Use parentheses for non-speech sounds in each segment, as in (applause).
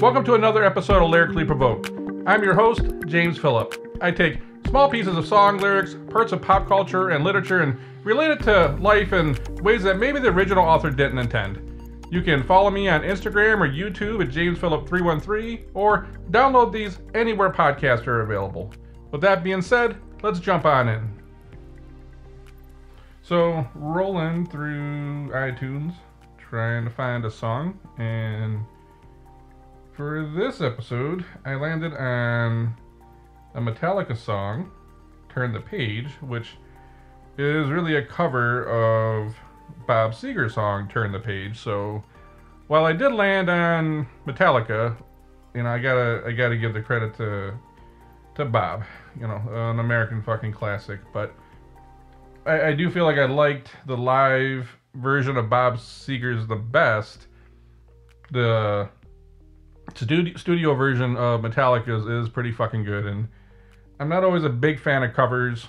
Welcome to another episode of Lyrically Provoked. I'm your host, James Phillip. I take small pieces of song lyrics, parts of pop culture and literature, and relate it to life in ways that maybe the original author didn't intend. You can follow me on Instagram or YouTube at JamesPhillip313 or download these anywhere podcasts are available. With that being said, let's jump on in. So, rolling through iTunes, trying to find a song, and for this episode, I landed on a Metallica song, Turn the Page, which is really a cover of Bob Seger's song, Turn the Page. So while I did land on Metallica, you know, I gotta I gotta give the credit to to Bob, you know, an American fucking classic. But I, I do feel like I liked the live version of Bob Seger's the best. The studio, studio version of Metallica is, pretty fucking good, and I'm not always a big fan of covers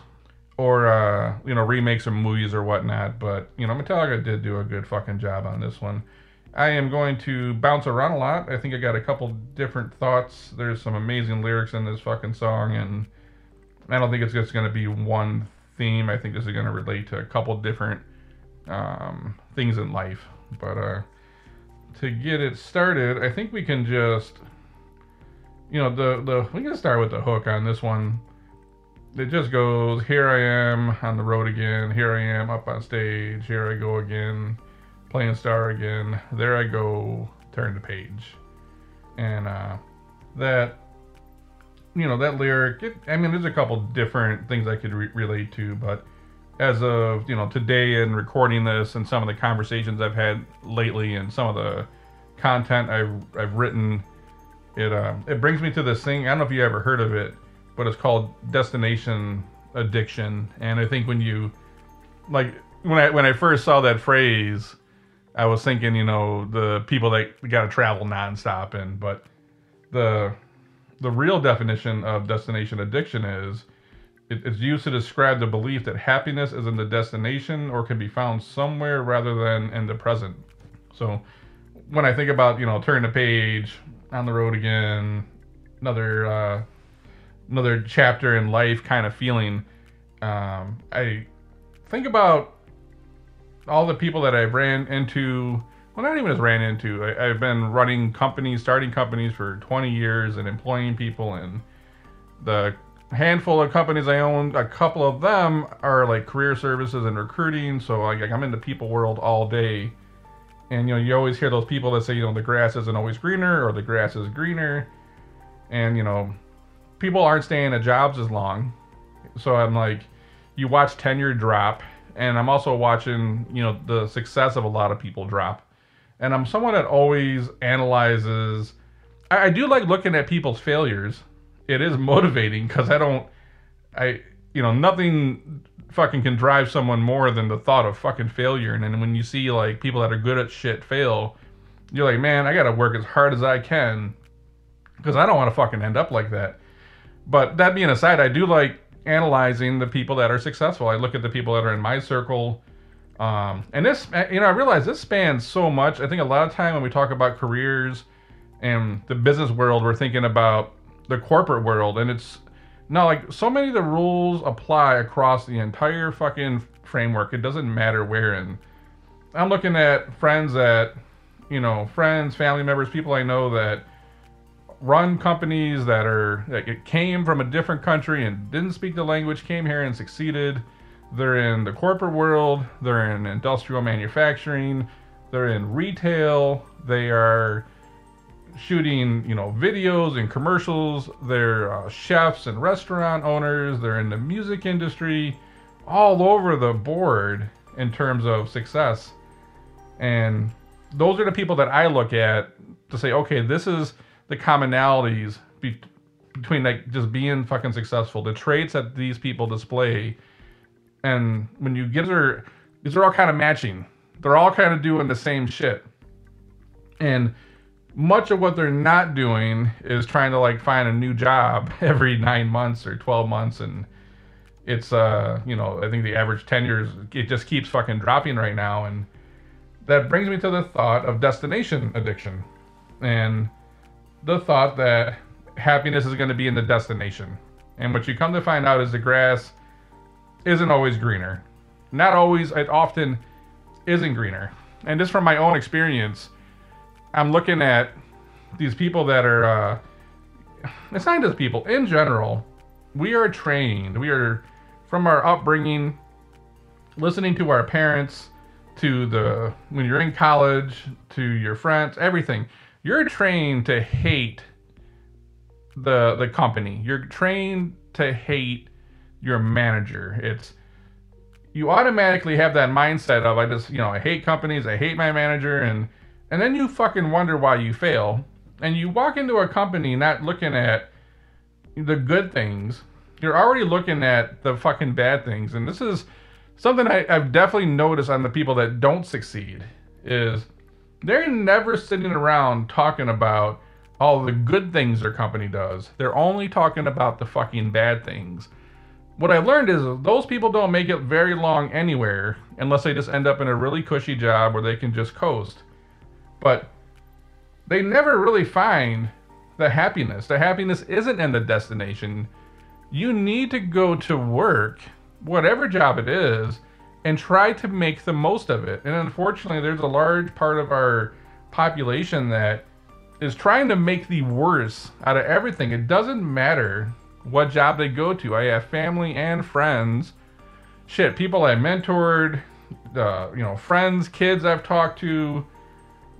or uh, you know remakes of movies or whatnot, but you know Metallica did do a good fucking job on this one. I am going to bounce around a lot. I think I got a couple different thoughts. There's some amazing lyrics in this fucking song, and I don't think it's just going to be one theme. I think this is going to relate to a couple different um, things in life. But uh, to get it started, I think we can just, you know, the the we can start with the hook on this one. It just goes, here I am on the road again. Here I am up on stage. Here I go again, playing star again. There I go, turn the page, and uh, that. You know that lyric. It, I mean, there's a couple different things I could re- relate to, but as of you know today and recording this and some of the conversations I've had lately and some of the content I've I've written, it uh, it brings me to this thing. I don't know if you ever heard of it, but it's called destination addiction. And I think when you like when I when I first saw that phrase, I was thinking you know the people that got to travel nonstop and but the the real definition of destination addiction is it's used to describe the belief that happiness is in the destination or can be found somewhere rather than in the present. So when I think about, you know, turn the page, on the road again, another uh, another chapter in life kind of feeling, um, I think about all the people that I've ran into. Well, not even just ran into. I, have been running companies, starting companies for 20 years, and employing people, and the handful of companies I own, a couple of them are like career services and recruiting. So like I'm in the people world all day. And you know, you always hear those people that say, you know, the grass isn't always greener or the grass is greener. And you know, people aren't staying at jobs as long. So I'm like, you watch tenure drop, and I'm also watching, you know, the success of a lot of people drop. And I'm someone that always analyzes. I, I do like looking at people's failures it is motivating because I don't, I, you know, nothing fucking can drive someone more than the thought of fucking failure. And then when you see like people that are good at shit fail, you're like, man, I gotta work as hard as I can because I don't want to fucking end up like that. But that being aside, I do like analyzing the people that are successful. I look at the people that are in my circle. Um, and this, you know, I realize this spans so much. I think a lot of time when we talk about careers and the business world, we're thinking about the corporate world, and it's no like so many of the rules apply across the entire fucking framework. It doesn't matter where. And I'm looking at friends that, you know, friends, family members, people I know that run companies that are that came from a different country and didn't speak the language, came here and succeeded. They're in the corporate world. They're in industrial manufacturing. They're in retail. They are shooting, you know, videos and commercials. They're uh, chefs and restaurant owners. They're in the music industry, all over the board in terms of success. And those are the people that I look at to say, okay, this is the commonalities be- between like just being fucking successful, the traits that these people display. And when you get their, these are all kind of matching. They're all kind of doing the same shit. And much of what they're not doing is trying to like find a new job (laughs) every nine months or 12 months and it's uh you know i think the average tenure is it just keeps fucking dropping right now and that brings me to the thought of destination addiction and the thought that happiness is going to be in the destination. And what you come to find out is the grass isn't always greener. Not always, it often isn't greener. And just from my own experience, I'm looking at these people that are, uh, it's not just people, in general, we are trained, we are from our upbringing, listening to our parents, to the, when you're in college, to your friends, everything. You're trained to hate the the company. You're trained to hate your manager. It's you automatically have that mindset of I just you know I hate companies, I hate my manager, and and then you fucking wonder why you fail, and you walk into a company not looking at the good things. You're already looking at the fucking bad things, and this is something I, I've definitely noticed on the people that don't succeed is they're never sitting around talking about all the good things their company does. They're only talking about the fucking bad things. What I learned is those people don't make it very long anywhere unless they just end up in a really cushy job where they can just coast. But they never really find the happiness. The happiness isn't in the destination. You need to go to work, whatever job it is, and try to make the most of it. And unfortunately, there's a large part of our population that is trying to make the worst out of everything. It doesn't matter what job they go to. I have family and friends. Shit, people I mentored, uh, you know, friends, kids I've talked to,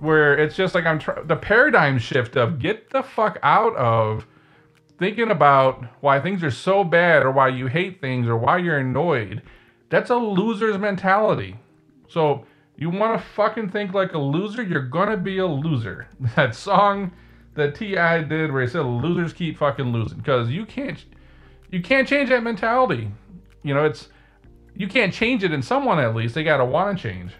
where it's just like I'm tr- the paradigm shift of get the fuck out of thinking about why things are so bad or why you hate things or why you're annoyed. That's a loser's mentality. So you want to fucking think like a loser, you're gonna be a loser. (laughs) That song that T.I. did where he said losers keep fucking losing because you can't you can't change that mentality. You know, it's you can't change it in someone at least. They gotta want to change.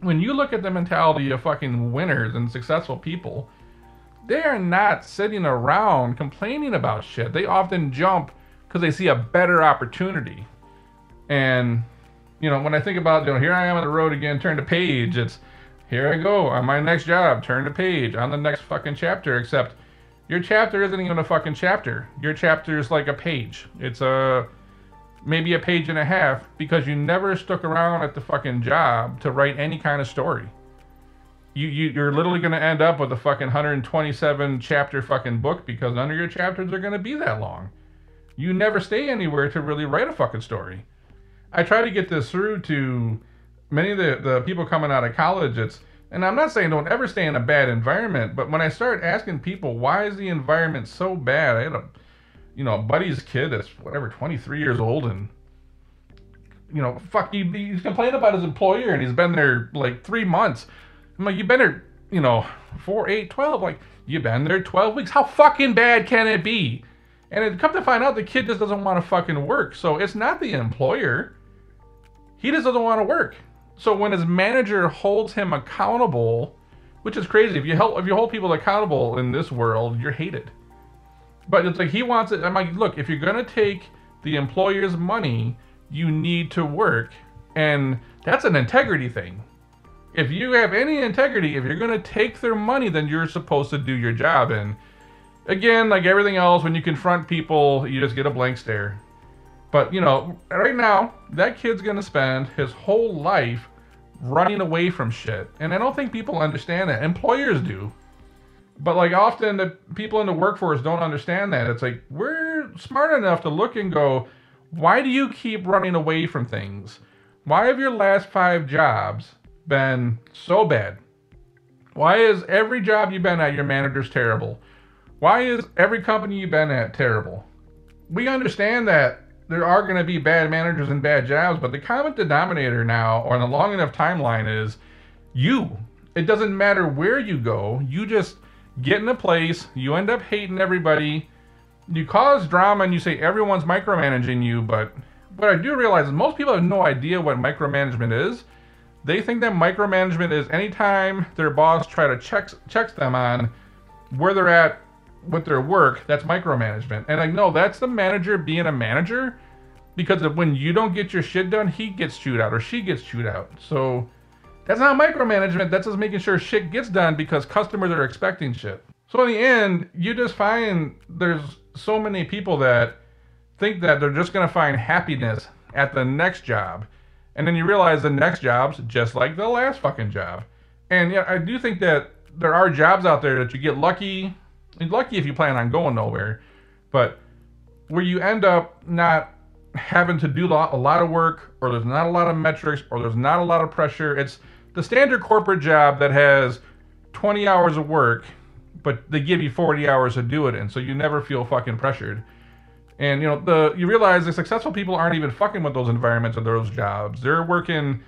When you look at the mentality of fucking winners and successful people, they are not sitting around complaining about shit. They often jump because they see a better opportunity. And you know, when I think about, you know, here I am on the road again, turn to page, it's here I go on my next job, turn to page, on the next fucking chapter, except your chapter isn't even a fucking chapter. Your chapter is like a page. It's a maybe a page and a half because you never stuck around at the fucking job to write any kind of story. You, you you're literally gonna end up with a fucking 127 chapter fucking book because none of your chapters are gonna be that long. You never stay anywhere to really write a fucking story. I try to get this through to many of the, the people coming out of college. It's and I'm not saying don't ever stay in a bad environment, but when I start asking people why is the environment so bad, I had a you know, buddy's kid that's whatever, 23 years old and you know, fuck, he, he's complaining about his employer and he's been there like three months. I'm like, you've been there, you know, four, eight, 12. Like, you've been there 12 weeks. How fucking bad can it be? And it come to find out the kid just doesn't want to fucking work. So it's not the employer. He just doesn't want to work. So when his manager holds him accountable, which is crazy, if you help if you hold people accountable in this world, you're hated. But it's like he wants it. I'm like, look, if you're gonna take the employer's money, you need to work, and that's an integrity thing. If you have any integrity, if you're gonna take their money, then you're supposed to do your job. And again, like everything else, when you confront people, you just get a blank stare. But, you know, right now, that kid's to spend his whole life running away from shit. And I don't think people understand that. Employers do. But, like, often the people in the workforce don't understand that. It's like, we're smart enough to look and go, why do you keep running away from things? Why have your last five jobs been so bad? Why is every job you've been at, your manager's terrible? Why is every company you've been at terrible? We understand that there are going to be bad managers and bad jobs, but the common denominator now, on a long enough timeline, is you. It doesn't matter where you go, you just get in a place, you end up hating everybody, you cause drama, and you say everyone's micromanaging you. But what I do realize is most people have no idea what micromanagement is. They think that micromanagement is anytime their boss try to check checks them on where they're at with their work, that's micromanagement. And like, no, that's the manager being a manager because when you don't get your shit done, he gets chewed out or she gets chewed out. So that's not micromanagement. That's just making sure shit gets done because customers are expecting shit. So in the end, you just find there's so many people that think that they're just going to find happiness at the next job. And then you realize the next job's just like the last fucking job. And yeah, I do think that there are jobs out there that you get lucky. Lucky if you plan on going nowhere, but where you end up not having to do a lot of work, or there's not a lot of metrics, or there's not a lot of pressure. It's the standard corporate job that has 20 hours of work, but they give you 40 hours to do it in, so you never feel fucking pressured. And you know, the you realize the successful people aren't even fucking with those environments or those jobs. They're working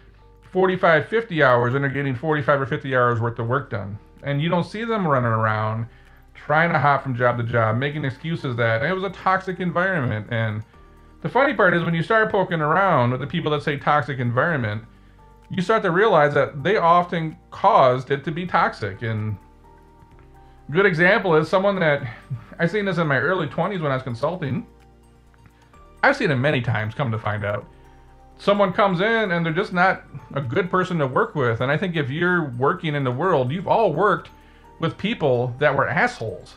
45, 50 hours and they're getting 45 or 50 hours worth of work done. And you don't see them running around trying to hop from job to job, making excuses that it was a toxic environment. And the funny part is when you start poking around with the people that say toxic environment, you start to realize that they often caused it to be toxic. And good example is someone that (laughs) I seen this in my early 20s when I was consulting. I've seen it many times, come to find out. Someone comes in and they're just not a good person to work with. And I think if you're working in the world, you've all worked with people that were assholes.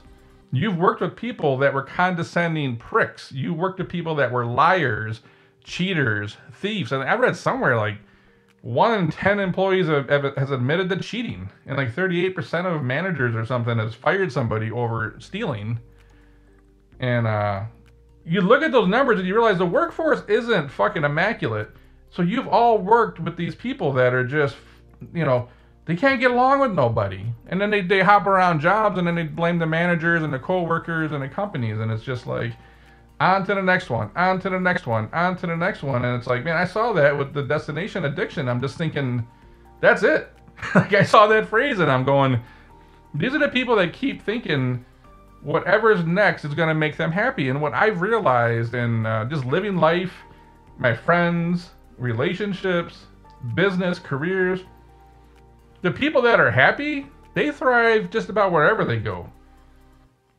You've worked with people that were condescending pricks. You worked with people that were liars, cheaters, thieves. And I read somewhere like one in 10 employees have, have, has admitted to cheating. And like 38% of managers or something has fired somebody over stealing. And uh, you look at those numbers and you realize the workforce isn't fucking immaculate. So you've all worked with these people that are just, you know, they can't get along with nobody. And then they, they hop around jobs and then they blame the managers and the co-workers and the companies. And it's just like, on to the next one, on to the next one, on to the next one. And it's like, man, I saw that with the destination addiction. I'm just thinking, that's it. (laughs) like I saw that phrase and I'm going, these are the people that keep thinking whatever's next is going to make them happy. And what I've realized in uh, just living life, my friends, relationships, business, careers, the people that are happy, they thrive just about wherever they go.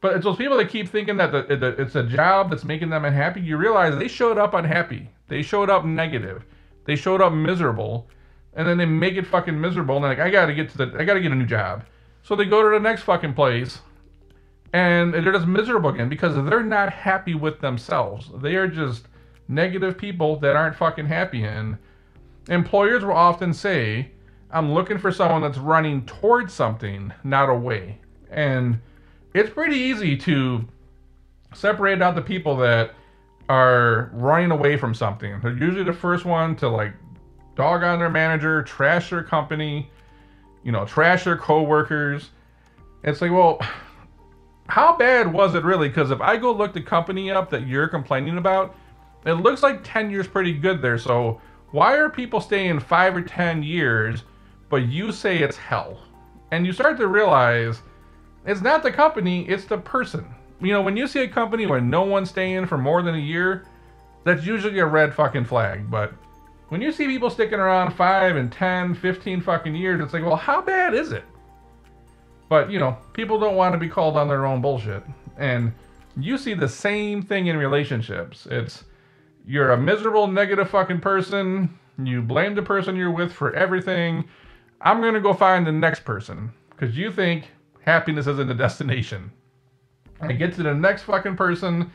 But it's those people that keep thinking that the, the, it's a job that's making them unhappy. You realize they showed up unhappy. They showed up negative. They showed up miserable, and then they make it fucking miserable. And they're like, I gotta get to the, I gotta get a new job. So they go to the next fucking place, and they're just miserable again because they're not happy with themselves. They are just negative people that aren't fucking happy. And employers will often say, I'm looking for someone that's running towards something, not away. And it's pretty easy to separate out the people that are running away from something. They're usually the first one to like dog on their manager, trash their company, you know, trash their coworkers. It's like, well, how bad was it really? Because if I go look the company up that you're complaining about, it looks like 10 years pretty good there. So why are people staying five or 10 years, but you say it's hell? And you start to realize it's not the company, it's the person. You know, when you see a company where no one's staying for more than a year, that's usually a red fucking flag. But when you see people sticking around 5 and 10, 15 fucking years, it's like, well, how bad is it? But, you know, people don't want to be called on their own bullshit. And you see the same thing in relationships. It's you're a miserable, negative fucking person. You blame the person you're with for everything. I'm going to go find the next person because you think happiness isn't a destination. I get to the next fucking person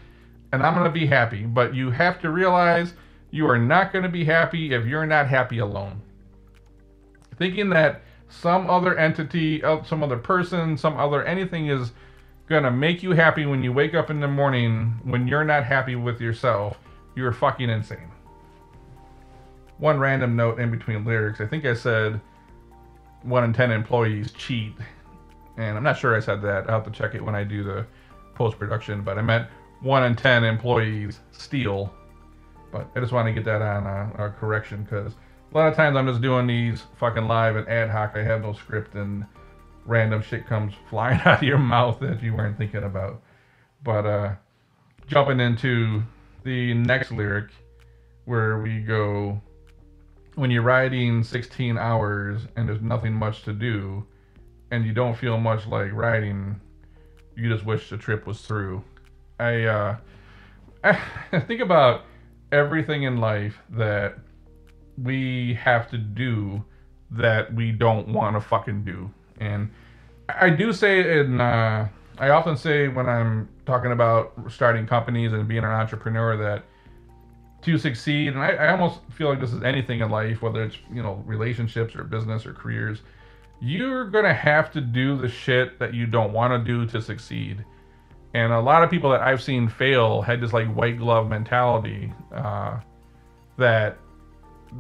and I'm going to be happy. But you have to realize you are not going to be happy if you're not happy alone. Thinking that some other entity, uh, some other person, some other anything is gonna make you happy when you wake up in the morning when you're not happy with yourself, you're fucking insane. One random note in between lyrics. I think I said one in ten employees cheat. And I'm not sure I said that. I'll have to check it when I do the post production, but I meant one in ten employees steal. But I just want to get that on a, a correction because a lot of times I'm just doing these fucking live and ad hoc. I have no script and random shit comes (laughs) flying out of your mouth that you weren't thinking about. But uh, jumping into the next lyric where we go when you're riding 16 hours and there's nothing much to do and you don't feel much like riding, you just wish the trip was through. I uh, I (laughs) think about everything in life that we have to do that we don't want to fucking do. And I do say in uh, I often say when I'm talking about starting companies and being an entrepreneur that to succeed, and I, I almost feel like this is anything in life, whether it's you know relationships or business or careers, you're gonna have to do the shit that you don't want to do to succeed. And a lot of people that I've seen fail had this like white glove mentality uh, that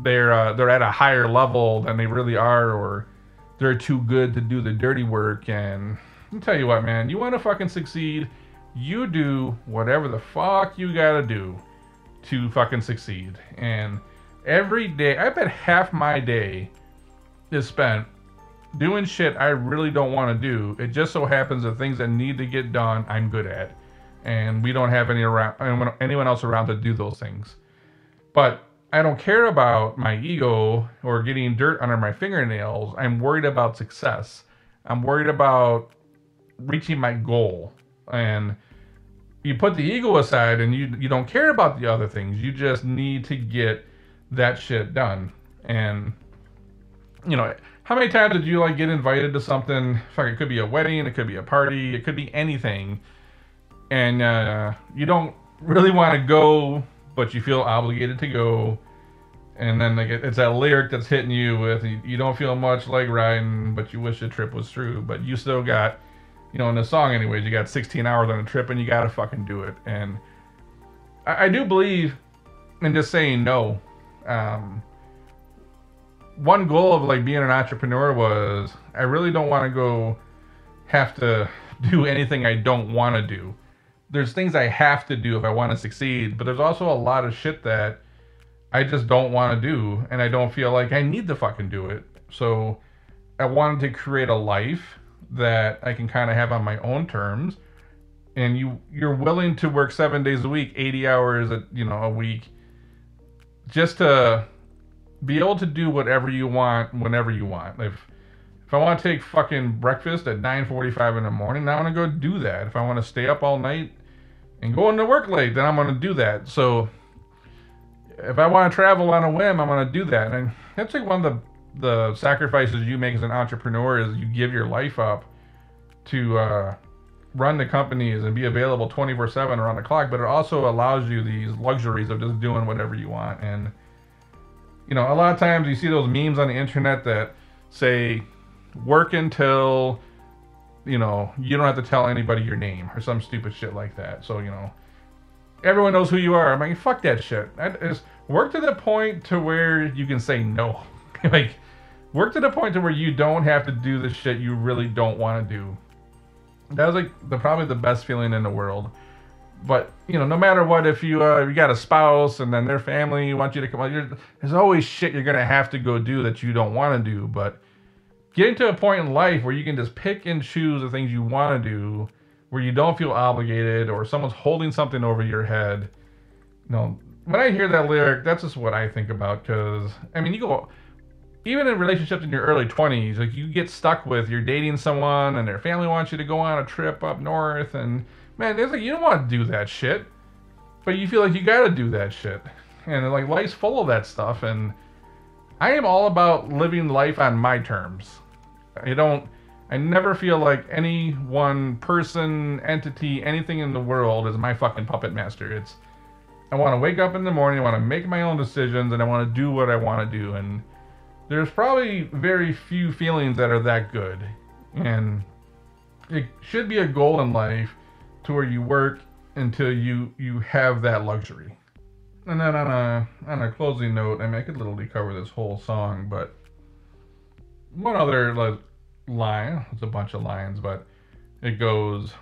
they're uh, they're at a higher level than they really are, or they're too good to do the dirty work. And I'll tell you what, man, you want to fucking succeed, you do whatever the fuck you gotta do to fucking succeed. And every day, I bet half my day is spent doing shit I really don't want to do. It just so happens that things that need to get done, I'm good at, and we don't have any around anyone else around to do those things. But I don't care about my ego or getting dirt under my fingernails. I'm worried about success. I'm worried about reaching my goal. And you put the ego aside and you you don't care about the other things. You just need to get that shit done. And you know, how many times did you like get invited to something? Fuck, it could be a wedding, it could be a party, it could be anything, and uh, you don't really want to go, but you feel obligated to go. And then like it's that lyric that's hitting you with you don't feel much like riding, but you wish the trip was through, but you still got, you know, in the song anyways, you got 16 hours on a trip and you gotta fucking do it. And I, I do believe in just saying no. Um, one goal of like being an entrepreneur was I really don't want to go have to (laughs) do anything I don't want to do. There's things I have to do if I want to succeed, but there's also a lot of shit that I just don't want to do and I don't feel like I need to fucking do it. So I wanted to create a life that I can kind of have on my own terms and you you're willing to work 7 days a week, 80 hours a, you know, a week just to be able to do whatever you want whenever you want. If if I want to take fucking breakfast at 9:45 in the morning, I'm gonna go do that. If I want to stay up all night and go into work late, then I'm gonna do that. So if I want to travel on a whim, I'm gonna do that. And that's like one of the the sacrifices you make as an entrepreneur is you give your life up to uh, run the companies and be available 24/7 around the clock. But it also allows you these luxuries of just doing whatever you want and you know, a lot of times you see those memes on the internet that say, work until, you know, you don't have to tell anybody your name or some stupid shit like that. So, you know, everyone knows who you are. I'm like, fuck that shit. That is, work to the point to where you can say no. (laughs) like, work to the point to where you don't have to do the shit you really don't want to do. That was like the probably the best feeling in the world but you know, no matter what, if you uh, you got a spouse and then their family want you to come, on, there's always shit you're gonna have to go do that you don't want to do. But getting to a point in life where you can just pick and choose the things you want to do, where you don't feel obligated or someone's holding something over your head. You know, when I hear that lyric, that's just what I think about. Because I mean, you go even in relationships in your early 20s, like you get stuck with you're dating someone and their family wants you to go on a trip up north and man, it's like you don't want to do that shit, but you feel like you got to do that shit, and like life's full of that stuff. And I am all about living life on my terms. I don't. I never feel like any one person, entity, anything in the world is my fucking puppet master. It's I want to wake up in the morning, I want to make my own decisions, and I want to do what I want to do. And there's probably very few feelings that are that good. And it should be a goal in life to where you work until you you have that luxury. And then on a on a closing note, I mean I could literally cover this whole song, but one other like, line, it's a bunch of lines, but it goes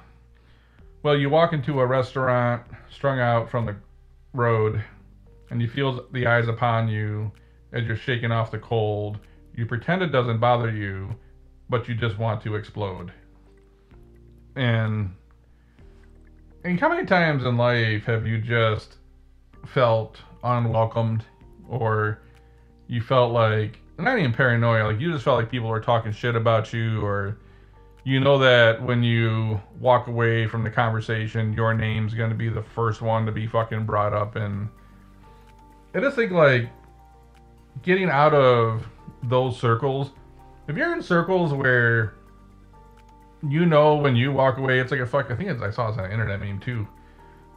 well, you walk into a restaurant strung out from the road, and you feel the eyes upon you as you're shaking off the cold. You pretend it doesn't bother you, but you just want to explode. And and how many times in life have you just felt unwelcomed or you felt like not even paranoia, like you just felt like people were talking shit about you or you know that when you walk away from the conversation, your name's going to be the first one to be fucking brought up. And I just think, like, getting out of those circles, if you're in circles where you know when you walk away, it's like a fuck. I think I saw this on an internet meme too.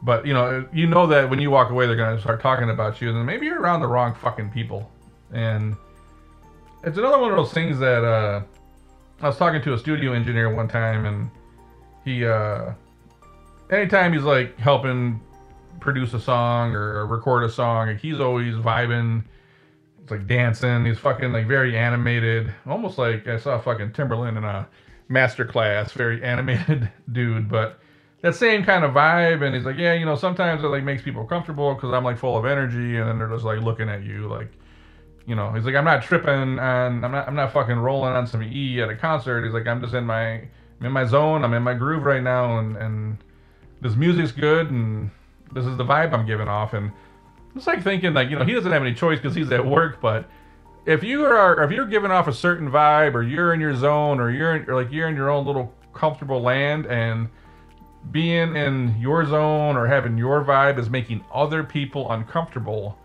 But you know, you know that when you walk away, they're gonna start talking about you, and maybe you're around the wrong fucking people. And it's another one of those things that uh, I was talking to a studio engineer one time, and he, uh, anytime he's like helping produce a song or record a song, like he's always vibing. It's like dancing. He's fucking like very animated, almost like I saw fucking Timbaland in a master class, very animated (laughs) dude, but that same kind of vibe. And he's like, yeah, you know, sometimes it like makes people comfortable because I'm like full of energy, and then they're just like looking at you like, you know, he's like, I'm not tripping and I'm not, I'm not fucking rolling on some E at a concert. He's like, I'm just in my, I'm in my zone. I'm in my groove right now, and and this music's good, and this is the vibe I'm giving off, and it's like thinking like, you know, he doesn't have any choice because he's at work, but if you are if you're giving off a certain vibe or you're in your zone or you're, in, or like you're in your own little comfortable land and being in your zone or having your vibe is making other people uncomfortable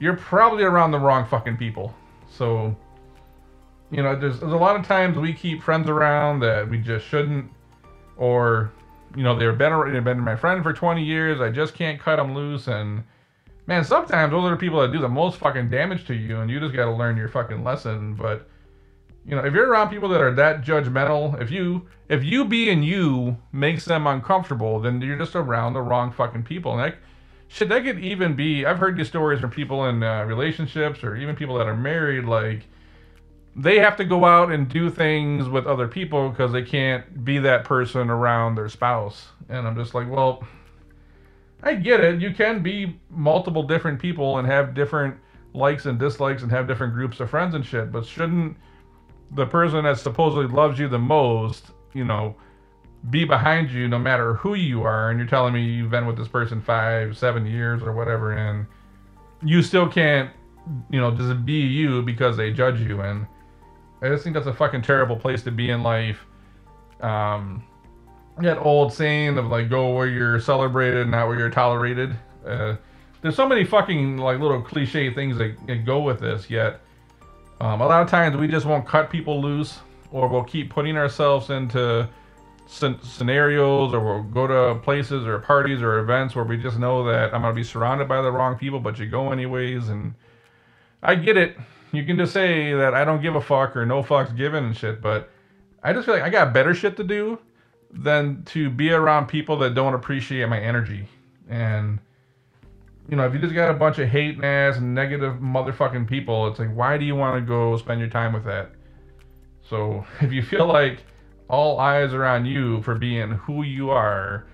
you're probably around the wrong fucking people. So you know there's, there's a lot of times we keep friends around that we just shouldn't or you know they've been, they've been my friend for 20 years i just can't cut them loose and man, sometimes those are the people that do the most fucking damage to you, and you just got to learn your fucking lesson. But you know, if you're around people that are that judgmental, if you if you being you makes them uncomfortable, then you're just around the wrong fucking people. And that shit, that could even be. I've heard these stories from people in uh, relationships or even people that are married, like. They have to go out and do things with other people because they can't be that person around their spouse. And I'm just like, well, I get it. You can be multiple different people and have different likes and dislikes and have different groups of friends and shit, but shouldn't the person that supposedly loves you the most, you know, be behind you no matter who you are and you're telling me you've been with this person five, seven years or whatever and you still can't, you know, just be you because they judge you and I just think that's a fucking terrible place to be in life. Um, that old saying of like go where you're celebrated, not where you're tolerated. Uh, there's so many fucking like little cliche things that, that go with this. Yet um, a lot of times we just won't cut people loose, or we'll keep putting ourselves into scenarios, or we'll go to places or parties or events where we just know that I'm gonna be surrounded by the wrong people, but you go anyways. And I get it. You can just say that I don't give a fuck or no fucks given and shit, but I just feel like I got better shit to do than to be around people that don't appreciate my energy. And you know, if you just got a bunch of hate ass negative motherfucking people, it's like, why do you want to go spend your time with that? So (laughs) if you feel like all eyes are on you for being who you are,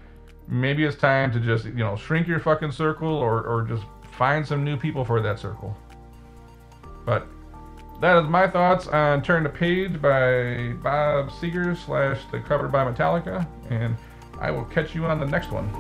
maybe it's time to just, you know, shrink your fucking circle or, or just find some new people for that circle. But that is my thoughts on Turn the Page by Bob Seger slash The Cover by Metallica, and I will catch you on the next one.